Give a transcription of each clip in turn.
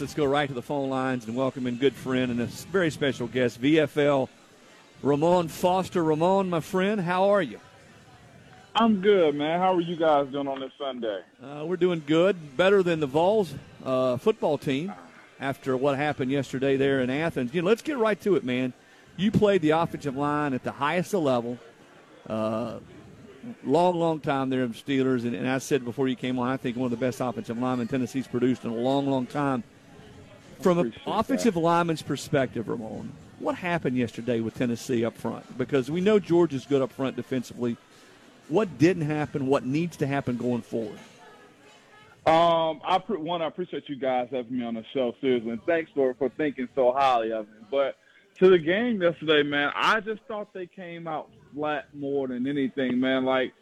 Let's go right to the phone lines and welcome in good friend and a very special guest, VFL Ramon Foster. Ramon, my friend, how are you? I'm good, man. How are you guys doing on this Sunday? Uh, we're doing good, better than the Vols uh, football team after what happened yesterday there in Athens. You know, let's get right to it, man. You played the offensive line at the highest level. Uh, long, long time there in the Steelers, and, and I said before you came on, I think one of the best offensive linemen Tennessee's produced in a long, long time. From an offensive that. lineman's perspective, Ramon, what happened yesterday with Tennessee up front? Because we know Georgia's good up front defensively. What didn't happen? What needs to happen going forward? Um, I one, I appreciate you guys having me on the show, seriously, and thanks for for thinking so highly of me. But to the game yesterday, man, I just thought they came out flat more than anything, man. Like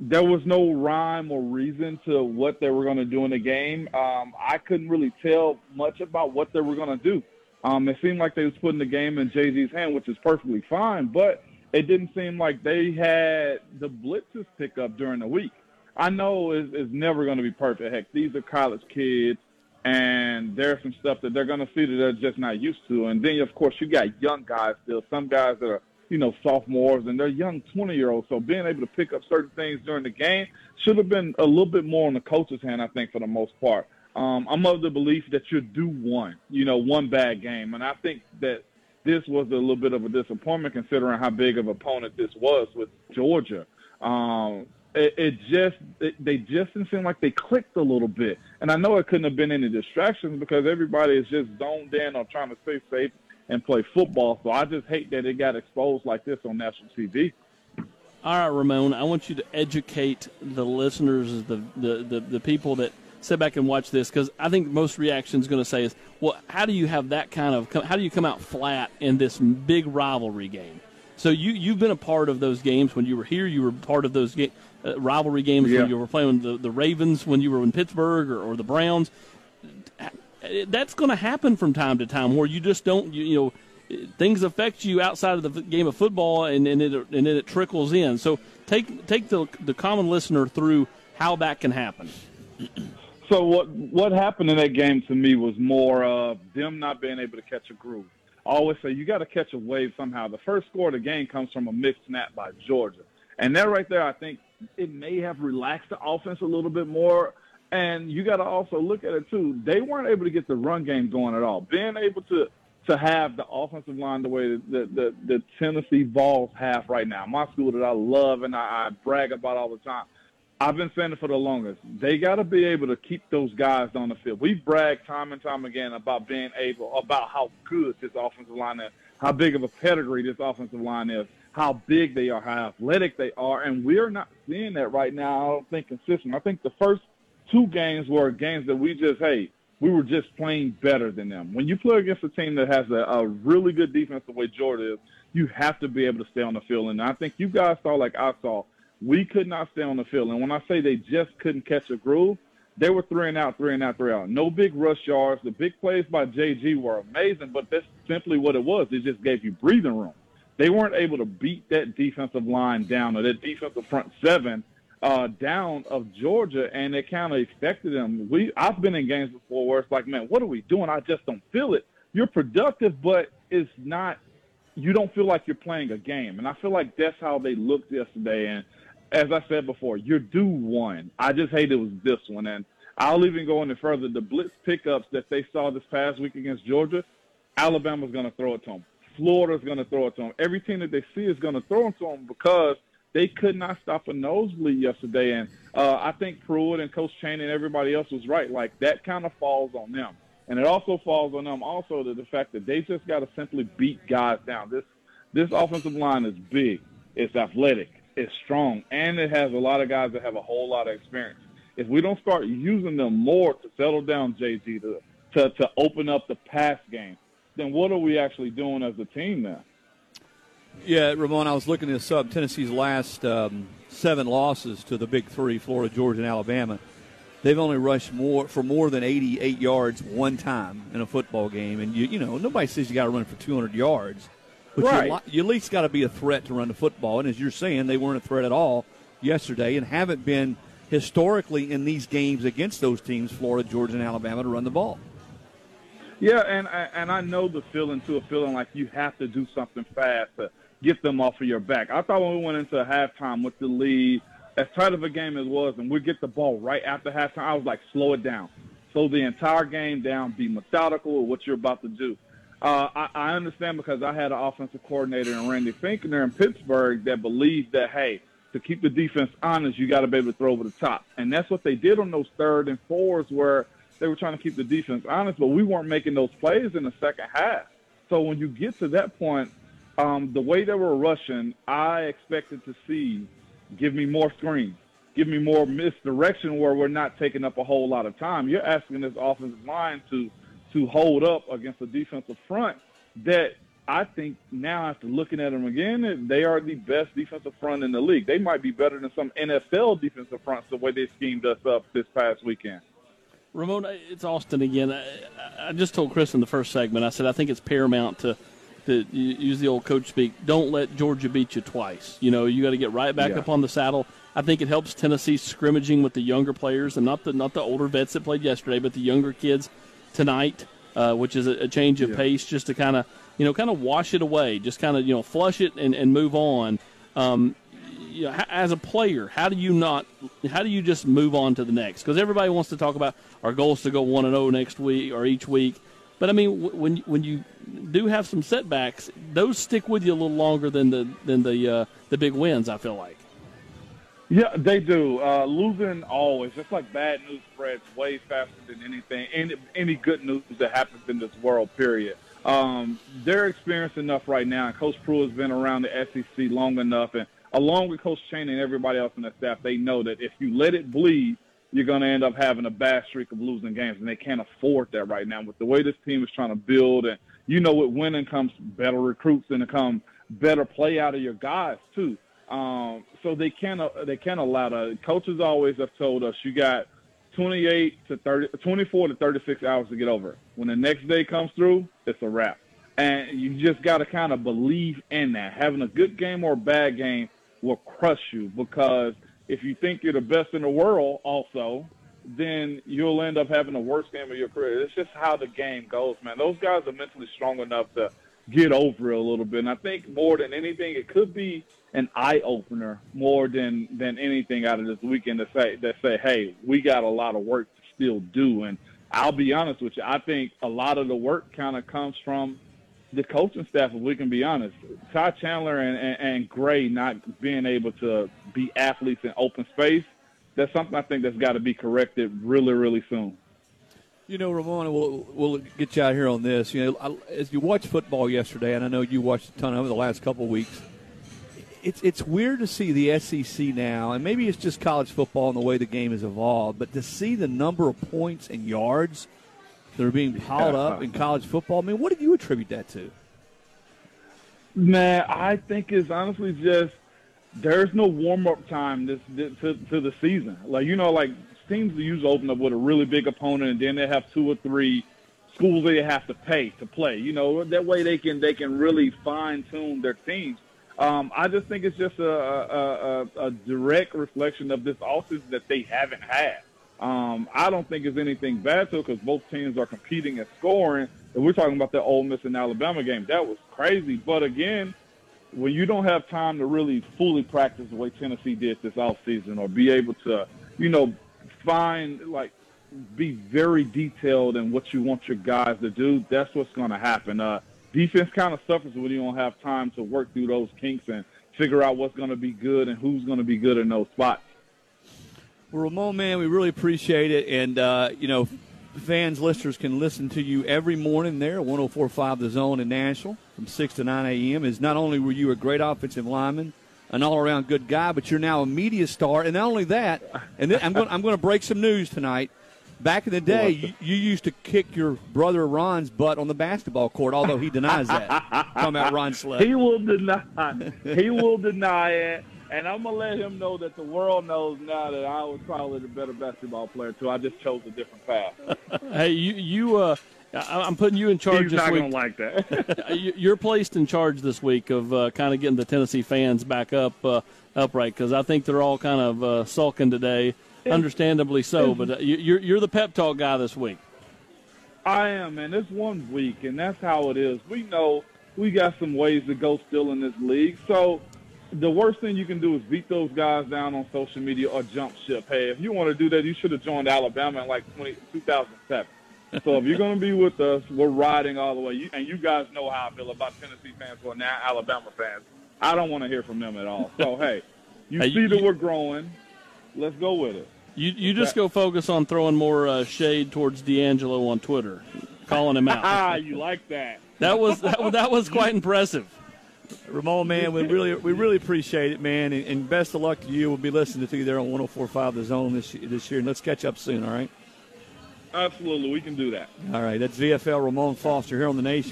there was no rhyme or reason to what they were going to do in the game. Um, I couldn't really tell much about what they were going to do. Um, it seemed like they was putting the game in JG's hand, which is perfectly fine, but it didn't seem like they had the blitzes pick up during the week. I know it's, it's never going to be perfect. Heck, these are college kids, and there's some stuff that they're going to see that they're just not used to. And then, of course, you got young guys still. Some guys that are you know, sophomores and they're young 20 year olds. So being able to pick up certain things during the game should have been a little bit more on the coach's hand, I think, for the most part. Um, I'm of the belief that you do one, you know, one bad game. And I think that this was a little bit of a disappointment considering how big of an opponent this was with Georgia. Um, it, it just, it, they just didn't seem like they clicked a little bit. And I know it couldn't have been any distractions because everybody is just zoned in on trying to stay safe and play football. So I just hate that it got exposed like this on national TV. All right, Ramon, I want you to educate the listeners, the the, the, the people that sit back and watch this, because I think most reaction is going to say is, well, how do you have that kind of, how do you come out flat in this big rivalry game? So you you've been a part of those games when you were here. You were part of those ga- uh, rivalry games yeah. when you were playing the the Ravens when you were in Pittsburgh or, or the Browns that's going to happen from time to time where you just don't you, you know things affect you outside of the game of football and, and it and then it trickles in. So take take the the common listener through how that can happen. So what what happened in that game to me was more of them not being able to catch a groove. I always say you got to catch a wave somehow. The first score of the game comes from a mixed snap by Georgia, and that right there, I think it may have relaxed the offense a little bit more and you got to also look at it too. They weren't able to get the run game going at all. Being able to to have the offensive line the way that the, the, the Tennessee Vols have right now, my school that I love and I, I brag about all the time. I've been saying it for the longest. They got to be able to keep those guys on the field. We brag time and time again about being able, about how good this offensive line is, how big of a pedigree this offensive line is, how big they are, how athletic they are, and we're not seeing that right now. I don't think consistent. I think the first two games were games that we just, hey, we were just playing better than them. When you play against a team that has a, a really good defense the way Georgia is, you have to be able to stay on the field. And I think you guys saw, like I saw, we could not stay on the field. And when I say they just couldn't catch a groove, they were three and out, three and out, three out. No big rush yards. The big plays by JG were amazing, but that's simply what it was. It just gave you breathing room. They weren't able to beat that defensive line down or that defensive front seven – uh, down of Georgia, and it kind of affected them. We I've been in games before where it's like, man, what are we doing? I just don't feel it. You're productive, but it's not. You don't feel like you're playing a game, and I feel like that's how they looked yesterday. And as I said before, you're due one. I just hate it was this one, and I'll even go any further. The blitz pickups that they saw this past week against Georgia, Alabama's going to throw it to them. Florida's going to throw it to them. Every team that they see is going to throw it to them because they could not stop a nosebleed yesterday. And uh, I think Pruitt and Coach Chaney and everybody else was right. Like that kind of falls on them. And it also falls on them also to the fact that they just got to simply beat guys down. This this offensive line is big, it's athletic, it's strong, and it has a lot of guys that have a whole lot of experience. If we don't start using them more to settle down JG to to, to open up the pass game, then what are we actually doing as a team now? Yeah, Ramon, I was looking this up. Tennessee's last um, seven losses to the big three, Florida, Georgia, and Alabama, they've only rushed more for more than 88 yards one time in a football game. And, you, you know, nobody says you got to run for 200 yards. But right. you, you at least got to be a threat to run the football. And as you're saying, they weren't a threat at all yesterday and haven't been historically in these games against those teams, Florida, Georgia, and Alabama, to run the ball. Yeah, and and I know the feeling too, a feeling like you have to do something fast to get them off of your back. I thought when we went into halftime with the lead, as tight of a game as it was, and we get the ball right after halftime, I was like, slow it down. Slow the entire game down. Be methodical with what you're about to do. Uh, I, I understand because I had an offensive coordinator in Randy Fichtner in Pittsburgh that believed that, hey, to keep the defense honest, you got to be able to throw over the top. And that's what they did on those third and fours where they were trying to keep the defense honest, but we weren't making those plays in the second half. So when you get to that point, um, the way they were rushing, I expected to see give me more screens, give me more misdirection where we're not taking up a whole lot of time. You're asking this offensive line to to hold up against a defensive front that I think now after looking at them again, they are the best defensive front in the league. They might be better than some NFL defensive fronts the way they schemed us up this past weekend. Ramon, it's Austin again. I, I just told Chris in the first segment. I said I think it's paramount to to use the old coach speak. Don't let Georgia beat you twice. You know, you got to get right back yeah. up on the saddle. I think it helps Tennessee scrimmaging with the younger players and not the not the older vets that played yesterday, but the younger kids tonight, uh, which is a, a change of yeah. pace, just to kind of you know kind of wash it away, just kind of you know flush it and, and move on. Um, you know, as a player, how do you not? How do you just move on to the next? Because everybody wants to talk about our goals to go one and zero oh next week or each week. But I mean, when when you do have some setbacks, those stick with you a little longer than the than the uh, the big wins. I feel like. Yeah, they do. Uh, losing always, just like bad news spreads way faster than anything, any, any good news that happens in this world, period. Um, they're experienced enough right now, and Coach Pruitt has been around the SEC long enough, and along with Coach Chaney and everybody else on the staff, they know that if you let it bleed, you're going to end up having a bad streak of losing games, and they can't afford that right now with the way this team is trying to build. And you know, with winning comes better recruits and it come better play out of your guys too. Um, so they can't they can't allow that. Coaches always have told us you got 28 to 30, 24 to 36 hours to get over. When the next day comes through, it's a wrap. And you just got to kind of believe in that. Having a good game or a bad game will crush you because if you think you're the best in the world, also, then you'll end up having the worst game of your career. It's just how the game goes, man. Those guys are mentally strong enough to get over it a little bit. And I think more than anything, it could be an eye opener more than than anything out of this weekend to say that say, hey, we got a lot of work to still do. And I'll be honest with you, I think a lot of the work kind of comes from the coaching staff. If we can be honest, Ty Chandler and, and, and Gray not being able to be athletes in open space. That's something I think that's got to be corrected really, really soon. You know, Ramon, we'll, we'll get you out here on this. You know, as you watched football yesterday, and I know you watched a ton it the last couple of weeks. It's it's weird to see the SEC now, and maybe it's just college football and the way the game has evolved. But to see the number of points and yards that are being piled up in college football, I mean, what do you attribute that to? Man, I think it's honestly just there's no warm up time this, this to, to the season. Like you know, like teams usually open up with a really big opponent, and then they have two or three schools they have to pay to play. You know, that way they can they can really fine tune their teams. Um, I just think it's just a, a, a, a direct reflection of this offseason that they haven't had. Um, I don't think it's anything bad to it because both teams are competing and scoring. And we're talking about the Ole Miss and Alabama game. That was crazy. But again, when you don't have time to really fully practice the way Tennessee did this offseason or be able to, you know, find like be very detailed in what you want your guys to do, that's what's going to happen. Uh, defense kind of suffers when you don't have time to work through those kinks and figure out what's going to be good and who's going to be good in those spots. Well, Ramon, man, we really appreciate it. And, uh, you know, fans, listeners can listen to you every morning there at 1045 The Zone in Nashville from 6 to 9 a.m. Is not only were you a great offensive lineman, an all-around good guy, but you're now a media star. And not only that, and I'm going I'm going to break some news tonight. Back in the day, you, you, used to kick your brother Ron's butt on the basketball court, although he denies that. Talking about Ron Slay. He will deny. He will deny it. And I'm gonna let him know that the world knows now that I was probably the better basketball player too. I just chose a different path. hey, you you uh, I'm putting you in charge He's this not week. Gonna like that. You're placed in charge this week of uh, kind of getting the Tennessee fans back up uh, upright because I think they're all kind of uh, sulking today, understandably so. But uh, you're you're the pep talk guy this week. I am, man. It's one week, and that's how it is. We know we got some ways to go still in this league. So the worst thing you can do is beat those guys down on social media or jump ship. Hey, if you want to do that, you should have joined Alabama in like 20, 2007. So if you're going to be with us, we're riding all the way. You, and you guys know how I feel about Tennessee fans or now Alabama fans. I don't want to hear from them at all. So hey, you Hey, see you- that we're growing. Let's go with it. You you just go focus on throwing more uh, shade towards D'Angelo on Twitter, calling him out. Ah, you like that? that was that, was- that was quite impressive. Ramon, man, we really we really appreciate it, man, and, and best of luck to you. We'll be listening to you there on 104.5 The Zone this this year, and let's catch up soon. All right. Absolutely, we can do that. All right. That's VFL Ramon Foster here on the Nation.